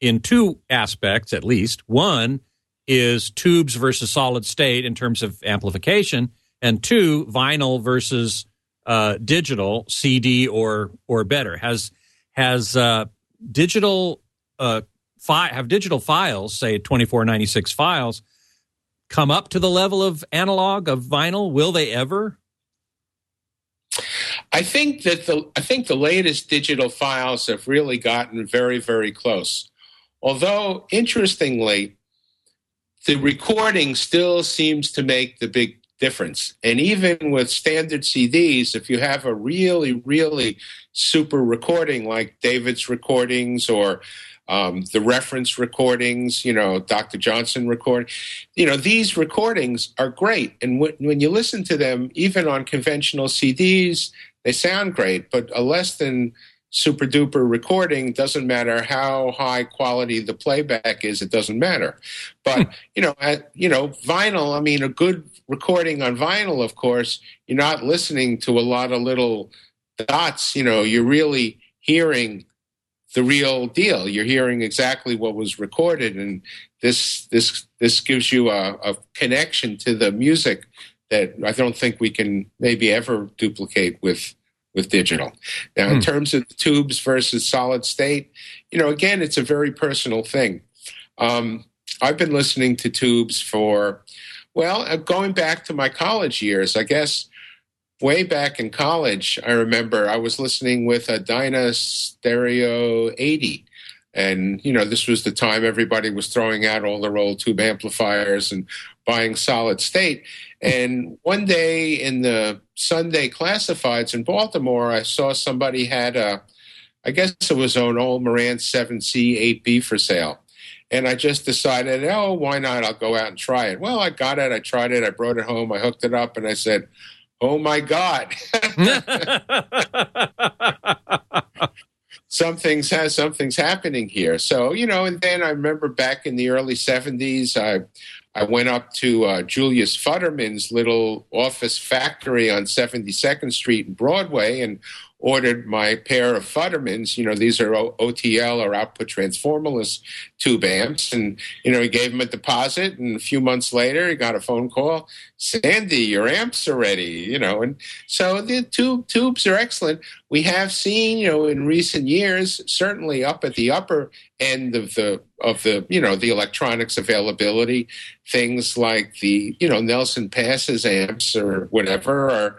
S4: in two aspects, at least. One is tubes versus solid state in terms of amplification, and two, vinyl versus uh, digital CD or or better? Has has uh, digital uh, fi- have digital files, say twenty four ninety six files, come up to the level of analog of vinyl? Will they ever?
S5: I think that the I think the latest digital files have really gotten very very close. Although interestingly, the recording still seems to make the big difference. And even with standard CDs, if you have a really really super recording like David's recordings or um, the reference recordings, you know, Dr. Johnson record, you know, these recordings are great. And w- when you listen to them, even on conventional CDs, they sound great. But a less than super duper recording doesn't matter how high quality the playback is. It doesn't matter. But you know, at, you know, vinyl. I mean, a good recording on vinyl, of course, you're not listening to a lot of little dots. You know, you're really hearing the real deal. You're hearing exactly what was recorded, and this this this gives you a, a connection to the music that I don't think we can maybe ever duplicate with with digital. Now, in
S4: Hmm.
S5: terms of the tubes versus solid state, you know, again, it's a very personal thing. Um, I've been listening to tubes for, well, uh, going back to my college years, I guess. Way back in college, I remember I was listening with a Dyna Stereo 80. And, you know, this was the time everybody was throwing out all their old tube amplifiers and buying solid state. And one day in the Sunday classifieds in Baltimore, I saw somebody had a, I guess it was an old Marantz 7C 8B for sale. And I just decided, oh, why not? I'll go out and try it. Well, I got it. I tried it. I brought it home. I hooked it up and I said, oh my God. [laughs] something's has something's happening here. So you know, and then I remember back in the early '70s, I I went up to uh, Julius Futterman's little office factory on 72nd Street in Broadway and ordered my pair of Futtermans. You know, these are OTL or output transformerless tube amps, and you know, he gave him a deposit, and a few months later, he got a phone call. Sandy, your amps are ready. You know, and so the tube tubes are excellent. We have seen, you know, in recent years, certainly up at the upper end of the of the you know the electronics availability, things like the you know Nelson Pass's amps or whatever are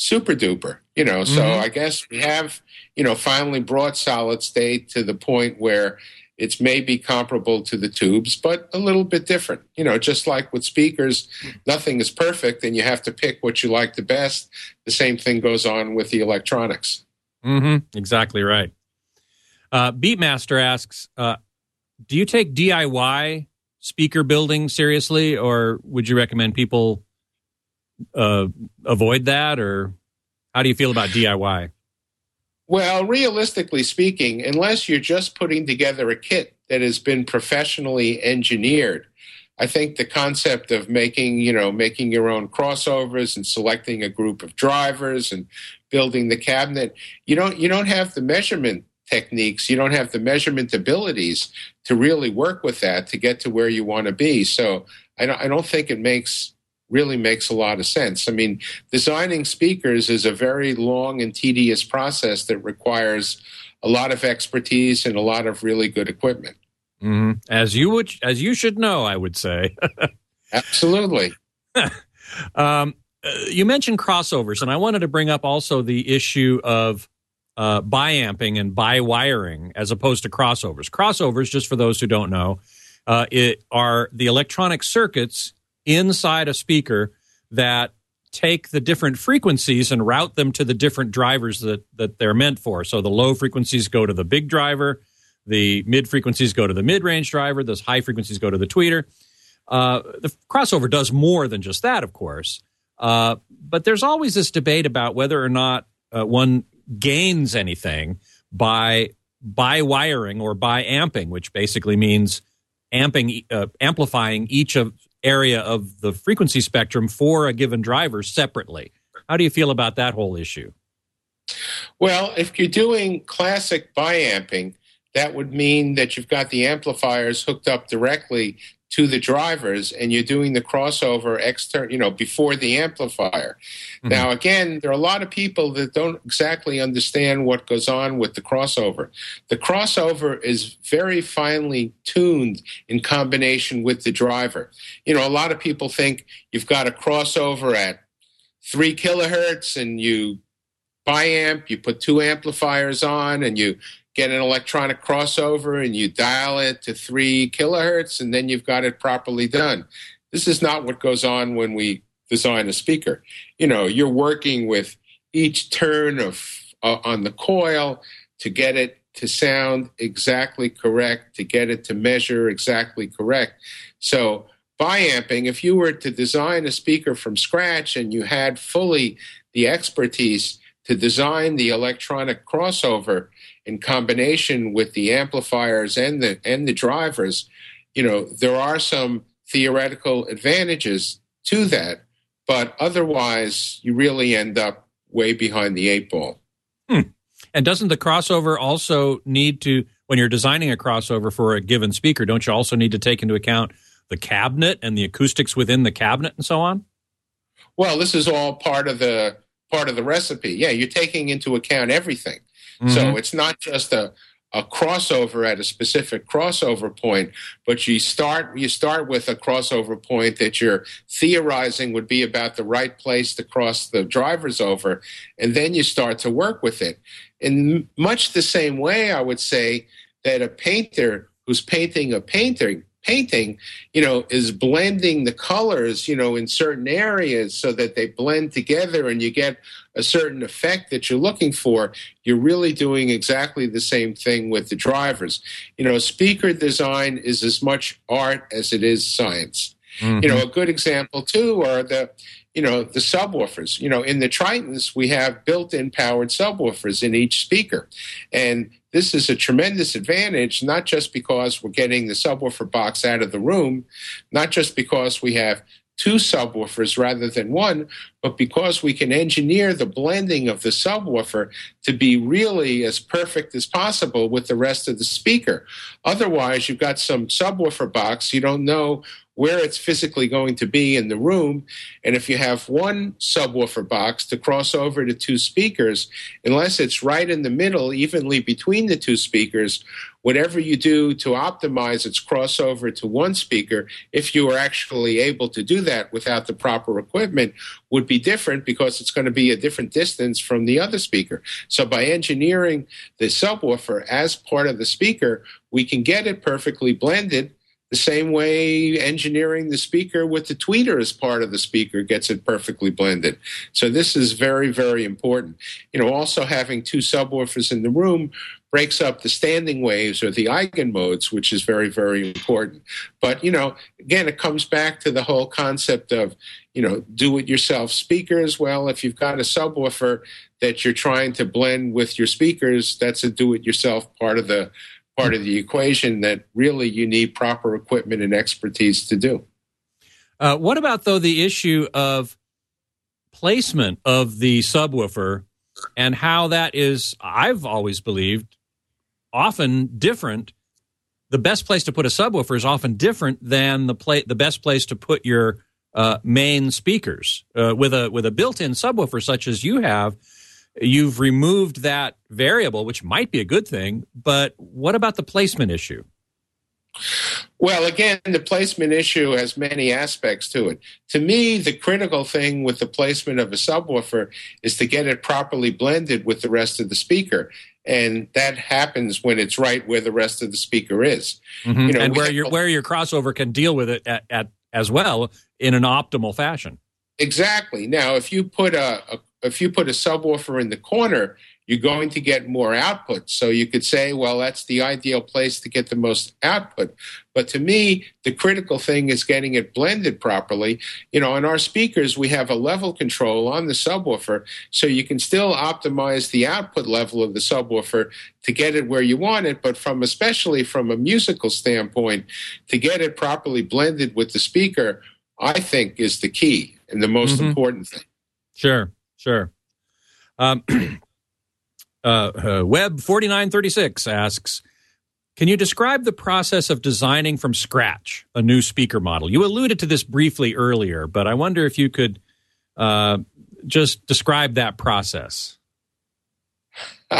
S5: super duper. You know, so
S4: Mhm.
S5: I guess we have you know finally brought solid state to the point where it's maybe comparable to the tubes, but a little bit different. You know, just like with speakers, nothing is perfect, and you have to pick what you like the best. The same thing goes on with the electronics.
S4: Mm-hmm. Exactly right. Uh, Beatmaster asks, uh, do you take DIY speaker building seriously, or would you recommend people uh, avoid that, or how do you feel about DIY?
S5: Well, realistically speaking, unless you're just putting together a kit that has been professionally engineered, I think the concept of making, you know, making your own crossovers and selecting a group of drivers and building the cabinet, you don't you don't have the measurement techniques, you don't have the measurement abilities to really work with that to get to where you want to be. So I don't I don't think it makes really makes a lot of sense. I mean, designing speakers is a very long and tedious process that requires a lot of expertise and a lot of really good equipment.
S4: hmm As you would, as you should know, I would say. [laughs]
S5: Absolutely. [laughs]
S4: Um, uh, you mentioned crossovers, and I wanted to bring up also the issue of uh, biamping and bi-wiring as opposed to crossovers. Crossovers, just for those who don't know, uh, it are the electronic circuits inside a speaker that take the different frequencies and route them to the different drivers that, that they're meant for. So the low frequencies go to the big driver, the mid frequencies go to the mid range driver, those high frequencies go to the tweeter. Uh, the crossover does more than just that, of course. Uh, but there's always this debate about whether or not uh, one gains anything by by wiring or by amping, which basically means amping, uh, amplifying each of area of the frequency spectrum for a given driver separately. How do you feel about that whole issue?
S5: Well, if you're doing classic biamping, that would mean that you've got the amplifiers hooked up directly to the drivers and you're doing the crossover external, you know, before the amplifier. Mm-hmm. Now, again, there are a lot of people that don't exactly understand what goes on with the crossover. The crossover is very finely tuned in combination with the driver. You know, a lot of people think you've got a crossover at three kilohertz and you biamp, you put two amplifiers on and you get an electronic crossover and you dial it to three kilohertz, and then you've got it properly done. This is not what goes on when we design a speaker. You know, you're working with each turn of uh, on the coil to get it to sound exactly correct, to get it to measure exactly correct. So, biamping, if you were to design a speaker from scratch and you had fully the expertise to design the electronic crossover, in combination with the amplifiers and the and the drivers, you know, there are some theoretical advantages to that, but otherwise you really end up way behind the eight ball.
S4: Hmm. And doesn't the crossover also need to when you're designing a crossover for a given speaker, don't you also need to take into account the cabinet and the acoustics within the cabinet and so on?
S5: Well, this is all part of the part of the recipe. Yeah, you're taking into account everything. Mm-hmm. So it's not just a a crossover at a specific crossover point, but you start you start with a crossover point that you're theorizing would be about the right place to cross the drivers over, and then you start to work with it. In much the same way, I would say that a painter who's painting a painting painting, you know, is blending the colors, you know, in certain areas so that they blend together and you get a certain effect that you're looking for, you're really doing exactly the same thing with the drivers. You know, speaker design is as much art as it is science. Mm-hmm. You know, a good example too are the you know the subwoofers you know in the tritons we have built-in powered subwoofers in each speaker and this is a tremendous advantage, not just because we're getting the subwoofer box out of the room, not just because we have two subwoofers rather than one, but because we can engineer the blending of the subwoofer to be really as perfect as possible with the rest of the speaker. Otherwise, you've got some subwoofer box, you don't know where it's physically going to be in the room. And if you have one subwoofer box to cross over to two speakers, unless it's right in the middle, evenly between the two speakers, whatever you do to optimize its crossover to one speaker, if you are actually able to do that without the proper equipment, would be different because it's going to be a different distance from the other speaker. So by engineering the subwoofer as part of the speaker, we can get it perfectly blended the same way engineering the speaker with the tweeter as part of the speaker gets it perfectly blended. So this is very, very important. You know, also having two subwoofers in the room breaks up the standing waves or the eigenmodes, which is very, very important. But, you know, again, it comes back to the whole concept of, you know, do it yourself speakers. Well, if you've got a subwoofer that you're trying to blend with your speakers, that's a do it yourself part of the part of the equation that really you need proper equipment and expertise to do.
S4: Uh, what about though the issue of placement of the subwoofer and how that is? I've always believed often different. The best place to put a subwoofer is often different than the play, the best place to put your uh, main speakers. Uh, with a with a built-in subwoofer such as you have, you've removed that variable, which might be a good thing. But what about the placement issue?
S5: Well, again, the placement issue has many aspects to it. To me, the critical thing with the placement of a subwoofer is to get it properly blended with the rest of the speaker. And that happens when it's right where the rest of the speaker is.
S4: Mm-hmm. You know, and where your where your crossover can deal with it at, at, as well in an optimal fashion.
S5: Exactly. Now, if you put a, a if you put a subwoofer in the corner, you're going to get more output. So you could say, well, that's the ideal place to get the most output. But to me, the critical thing is getting it blended properly. You know, on our speakers, we have a level control on the subwoofer, so you can still optimize the output level of the subwoofer to get it where you want it. But from especially from a musical standpoint, to get it properly blended with the speaker, I think is the key and the most mm-hmm. important thing.
S4: Sure. Sure. Um, [clears throat] uh, uh, Web 4936 asks Can you describe the process of designing from scratch a new speaker model? You alluded to this briefly earlier, but I wonder if you could uh, just describe that process [laughs]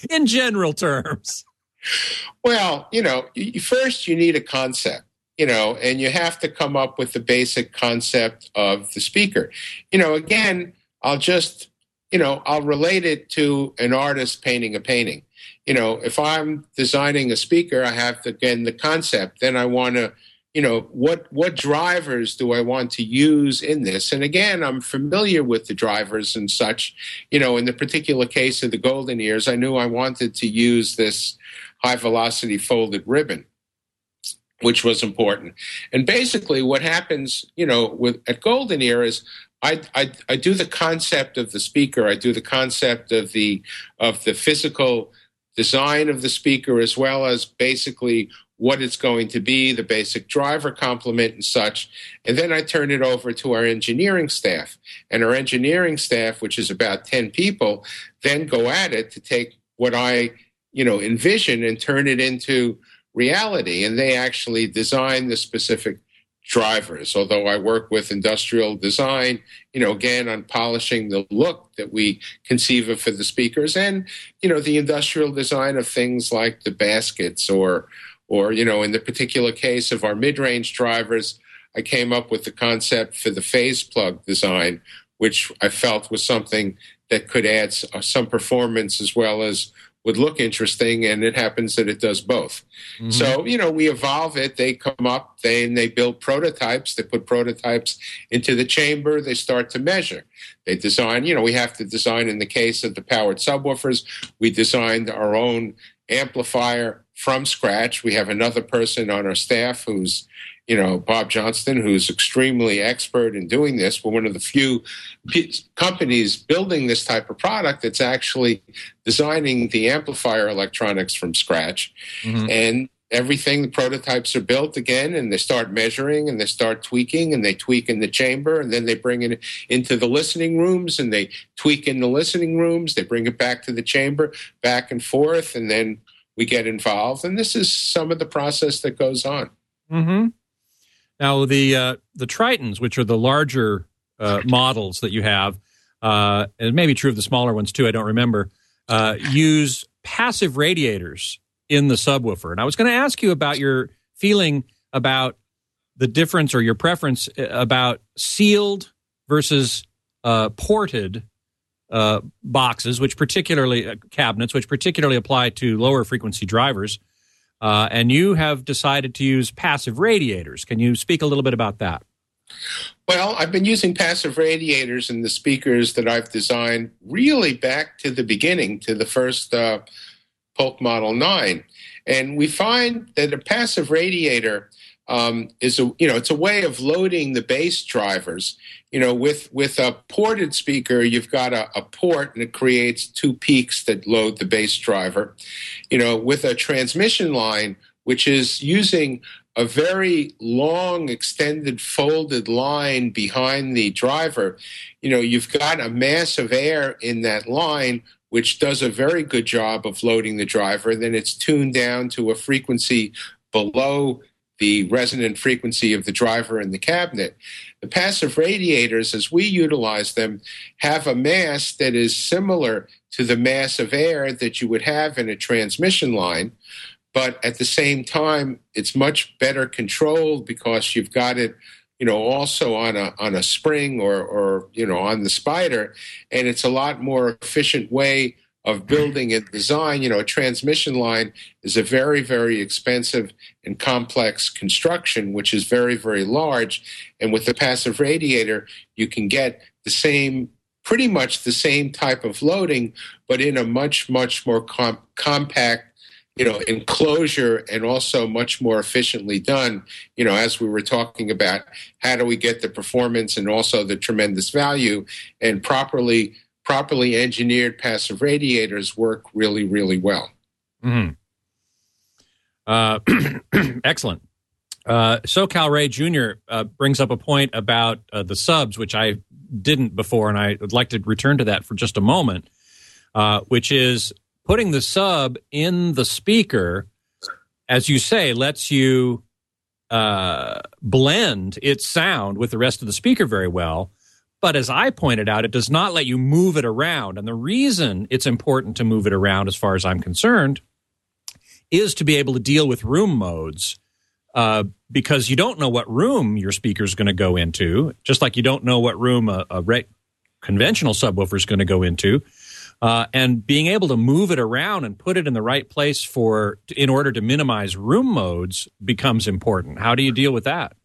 S4: [laughs] in general terms.
S5: Well, you know, first you need a concept, you know, and you have to come up with the basic concept of the speaker. You know, again, I'll just, you know, I'll relate it to an artist painting a painting. You know, if I'm designing a speaker, I have to, again, the concept, then I want to, you know what what drivers do i want to use in this and again i'm familiar with the drivers and such you know in the particular case of the GoldenEars i knew i wanted to use this high velocity folded ribbon which was important and basically what happens you know with at GoldenEar is I, I, I do the concept of the speaker i do the concept of the of the physical design of the speaker as well as basically what it's going to be, the basic driver complement and such. And then I turn it over to our engineering staff. And our engineering staff, which is about 10 people, then go at it to take what I, you know, envision and turn it into reality. And they actually design the specific drivers. Although I work with industrial design, you know, again on polishing the look that we conceive of for the speakers and, you know, the industrial design of things like the baskets or or, you know, in the particular case of our mid range drivers, I came up with the concept for the phase plug design, which I felt was something that could add uh, some performance as well as would look interesting and it happens that it does both. Mm-hmm. so you know we evolve it. They come up they and they build prototypes. They put prototypes into the chamber. They start to measure. They design you know we have to design in the case of the powered subwoofers. We designed our own amplifier from scratch. We have another person on our staff who's, you know, Bob Johnston, who's extremely expert in doing this. We're one of the few companies building this type of product that's actually designing the amplifier electronics from scratch. Mm-hmm. And everything the prototypes are built again and they start measuring and they start tweaking and they tweak in the chamber and then they bring it into the listening rooms and they tweak in the listening rooms they bring it back to the chamber back and forth and then we get involved, and this is some of the process that goes on.
S4: Mm-hmm. Now, the uh, the Tritons, which are the larger uh, models that you have, uh, and it may be true of the smaller ones too. I don't remember. Uh, use passive radiators in the subwoofer, and I was going to ask you about your feeling about the difference or your preference uh, about sealed versus uh, ported boxes, which particularly cabinets, which particularly apply to lower frequency drivers. Uh, and you have decided to use passive radiators. Can you speak a little bit about that?
S5: Well, I've been using passive radiators in the speakers that I've designed really back to the beginning, to the first uh, Polk Model 9. And we find that a passive radiator um, is a you know it's a way of loading the bass drivers. You know, with with a ported speaker, you've got a, a port and it creates two peaks that load the bass driver. You know, with a transmission line, which is using a very long, extended, folded line behind the driver, you know, you've got a mass of air in that line which does a very good job of loading the driver. Then it's tuned down to a frequency below the resonant frequency of the driver and the cabinet. The passive radiators, as we utilize them, have a mass that is similar to the mass of air that you would have in a transmission line, but at the same time, it's much better controlled because you've got it you know also on a on a spring or or you know on the spider and it's a lot more efficient way of building and design. You know, a transmission line is a very, very expensive and complex construction, which is very, very large. And with the passive radiator, you can get the same, pretty much the same type of loading, but in a much, much more com- compact you know enclosure and also much more efficiently done you know as we were talking about how do we get the performance and also the tremendous value and properly properly engineered passive radiators work really, really well.
S4: Mm-hmm. Uh, [clears throat] excellent. Uh, SoCal Ray Jr. Uh, brings up a point about uh, the subs, which I didn't before, and I would like to return to that for just a moment, uh, which is putting the sub in the speaker, as you say, lets you uh, blend its sound with the rest of the speaker very well. But as I pointed out, it does not let you move it around. And the reason it's important to move it around, as far as I'm concerned, is to be able to deal with room modes. Uh, because you don't know what room your speaker is going to go into, just like you don't know what room a, a re- conventional subwoofer is going to go into. Uh, and being able to move it around and put it in the right place for in order to minimize room modes becomes important. How do you deal with that?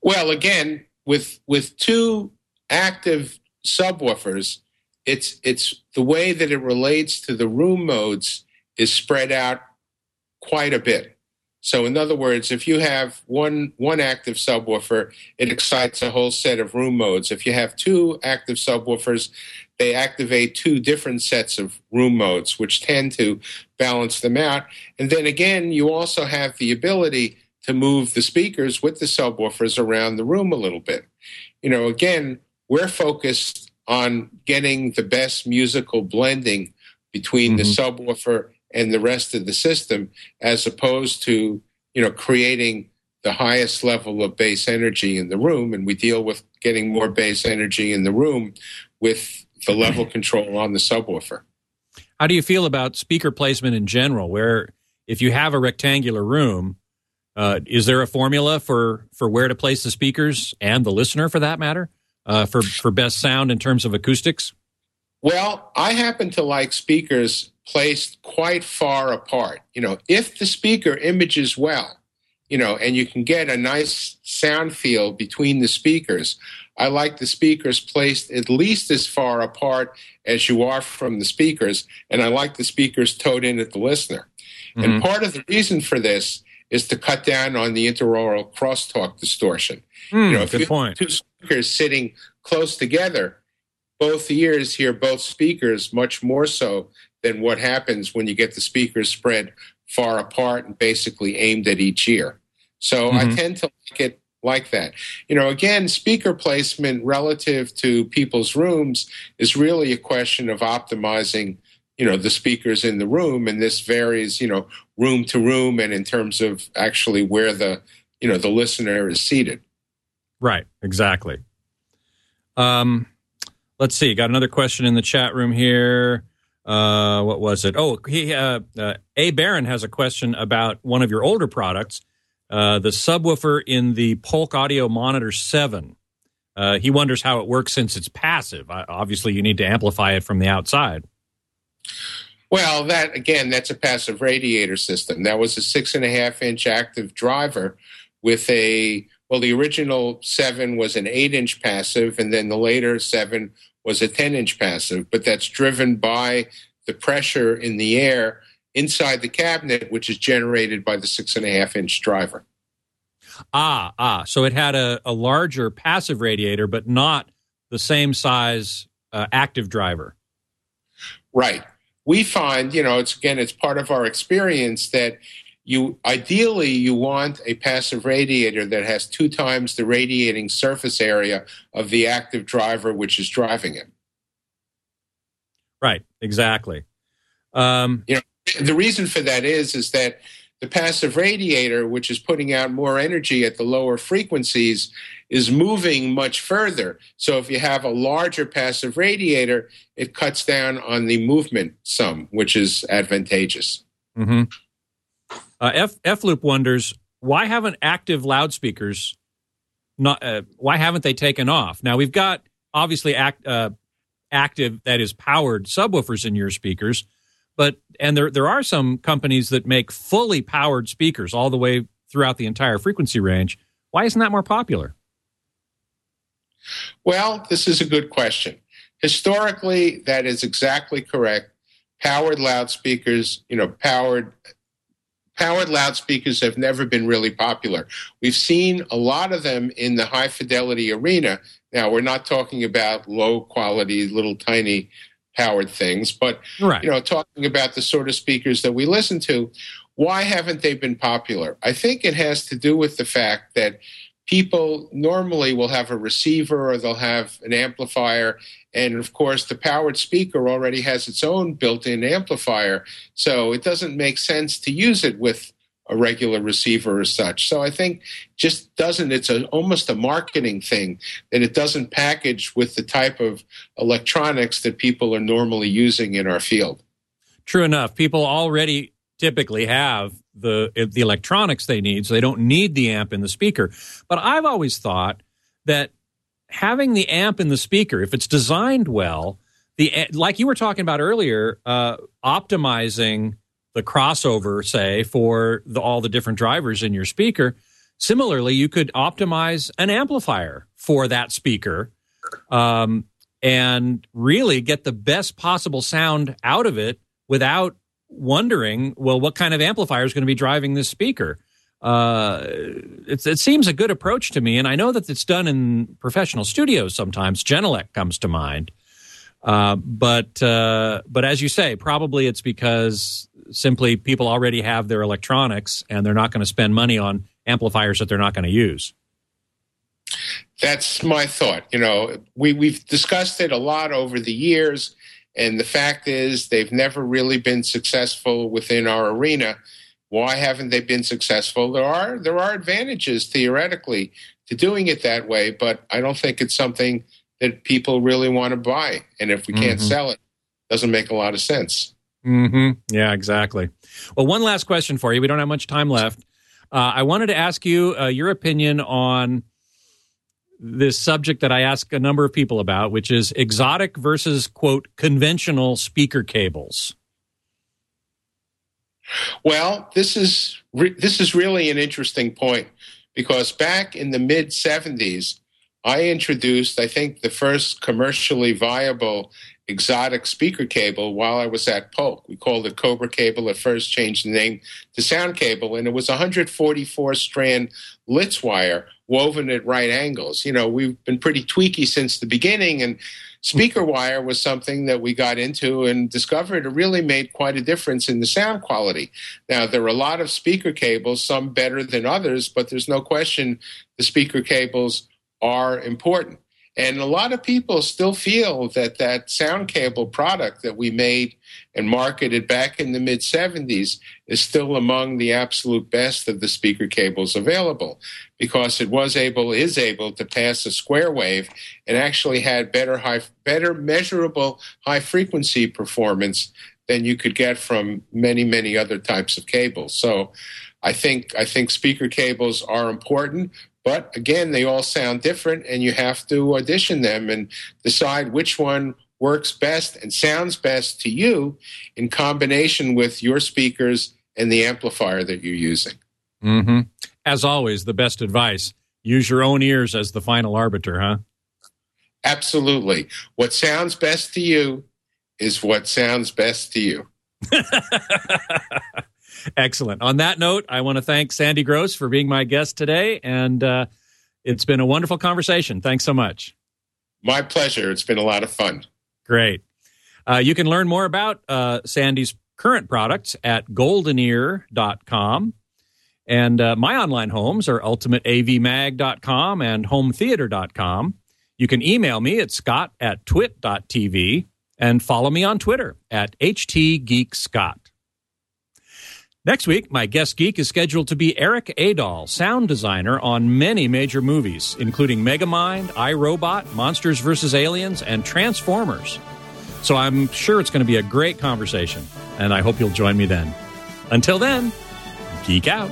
S5: Well, again, with with two active subwoofers, it's it's the way that it relates to the room modes is spread out quite a bit. So in other words, if you have one one active subwoofer, it excites a whole set of room modes. If you have two active subwoofers, they activate two different sets of room modes, which tend to balance them out. And then again, you also have the ability to move the speakers with the subwoofers around the room a little bit. You know, again, we're focused on getting the best musical blending between mm-hmm. the subwoofer and the rest of the system as opposed to you know creating the highest level of bass energy in the room and we deal with getting more bass energy in the room with the level [clears throat] control on the subwoofer
S4: how do you feel about speaker placement in general where if you have a rectangular room uh, is there a formula for for where to place the speakers and the listener for that matter uh, for for best sound in terms of acoustics
S5: well, I happen to like speakers placed quite far apart. You know, if the speaker images well, you know, and you can get a nice sound field between the speakers, I like the speakers placed at least as far apart as you are from the speakers, and I like the speakers towed in at the listener. Mm-hmm. And part of the reason for this is to cut down on the interaural crosstalk distortion.
S4: Mm, you know, if you point.
S5: two speakers sitting close together, both ears hear both speakers much more so than what happens when you get the speakers spread far apart and basically aimed at each ear. So mm-hmm. I tend to like it like that. You know, again, speaker placement relative to people's rooms is really a question of optimizing, you know, the speakers in the room. And this varies, you know, room to room and in terms of actually where the, you know, the listener is seated.
S4: Right, exactly. Um, let's see. Got another question in the chat room here. Uh, what was it? Oh, he uh, uh, A. Baron has a question about one of your older products, uh, the subwoofer in the Polk Audio Monitor Seven. Uh, he wonders how it works since it's passive. obviously, you need to amplify it from the outside.
S5: Well, that again, that's a passive radiator system. That was a six and a half inch active driver with a well, the original seven was an eight inch passive, and then the later seven was a 10 inch passive, but that's driven by the pressure in the air inside the cabinet, which is generated by the six and a half inch driver.
S4: Ah, ah. So it had a, a larger passive radiator, but not the same size uh, active driver.
S5: Right. We find, you know, it's again, it's part of our experience that you ideally you want a passive radiator that has two times the radiating surface area of the active driver which is driving it.
S4: Right. Exactly. Um,
S5: you know the reason for that is is that the passive radiator which is putting out more energy at the lower frequencies is moving much further so if you have a larger passive radiator it cuts down on the movement some which is advantageous
S4: mm-hmm. Uh, F F Loop wonders why haven't active loudspeakers not uh, why haven't they taken off? Now we've got obviously act, uh, active that is powered subwoofers in your speakers, but and there there are some companies that make fully powered speakers all the way throughout the entire frequency range. Why isn't that more popular?
S5: Well, this is a good question. Historically, that is exactly correct. Powered loudspeakers, you know, powered powered loudspeakers have never been really popular. We've seen a lot of them in the high fidelity arena. Now, we're not talking about low quality, little tiny powered things, but right. you know, talking about the sort of speakers that we listen to, why haven't they been popular? I think it has to do with the fact that people normally will have a receiver or they'll have an amplifier. And of course, the powered speaker already has its own built in amplifier. So it doesn't make sense to use it with a regular receiver or such. So I think just doesn't, it's a, almost a marketing thing that it doesn't package with the type of electronics that people are normally using in our field.
S4: True enough. People already typically have the the electronics they need, so they don't need the amp in the speaker. But I've always thought that having the amp in the speaker, if it's designed well, the like you were talking about earlier, uh, optimizing the crossover, say for the, all the different drivers in your speaker. Similarly, you could optimize an amplifier for that speaker, um, and really get the best possible sound out of it without wondering, well, what kind of amplifier is going to be driving this speaker? Uh, it seems a good approach to me, and I know that it's done in professional studios sometimes. Genelec comes to mind, uh, but uh, but as you say, probably it's because simply people already have their electronics, and they're not going to spend money on amplifiers that they're not going to use.
S5: That's my thought. You know, we we've discussed it a lot over the years and the fact is, they've never really been successful within our arena. Why haven't they been successful? There are there are advantages theoretically to doing it that way, but I don't think it's something that people really want to buy. And if we can't mm-hmm. sell it, it, doesn't make a lot of sense.
S4: Mm-hmm. Yeah, exactly. Well, one last question for you. We don't have much time left. Uh, I wanted to ask you uh, your opinion on this subject that I ask a number of people about, which is exotic versus, quote, conventional speaker cables.
S5: Well, this is re- this is really an interesting point because back in the mid 70s, I introduced, I think, the first commercially viable exotic speaker cable while I was at Polk. We called it Cobra Cable. At first, changed the name to Sound Cable, and it was 144 strand Litz wire woven at right angles. You know, we've been pretty tweaky since the beginning, and speaker wire was something that we got into and discovered it really made quite a difference in the sound quality. Now, there are a lot of speaker cables, some better than others, but there's no question the speaker cables are important. And a lot of people still feel that that sound cable product that we made and marketed back in the mid 70s is still among the absolute best of the speaker cables available because it was able is able to pass a square wave and actually had better high better measurable high frequency performance than you could get from many many other types of cables. So I think I think speaker cables are important, but again, they all sound different, and you have to audition them and decide which one works best and sounds best to you in combination with your speakers and the amplifier that you're using.
S4: Mm-hmm. As always, the best advice use your own ears as the final arbiter, huh?
S5: Absolutely. What sounds best to you is what sounds best to you. [laughs]
S4: Excellent. On that note, I want to thank Sandy Gross for being my guest today. And uh, it's been a wonderful conversation. Thanks so much.
S5: My pleasure. It's been a lot of fun.
S4: Great. Uh, you can learn more about uh, Sandy's current products at goldenear.com. And uh, my online homes are ultimateavmag.com and hometheater.com. You can email me at scott at twit.tv and follow me on Twitter at htgeekscott. Next week, my guest geek is scheduled to be Erik Aadahl, sound designer on many major movies, including Megamind, I, Robot, Monsters vs. Aliens, and Transformers. So I'm sure it's going to be a great conversation, and I hope you'll join me then. Until then, geek out.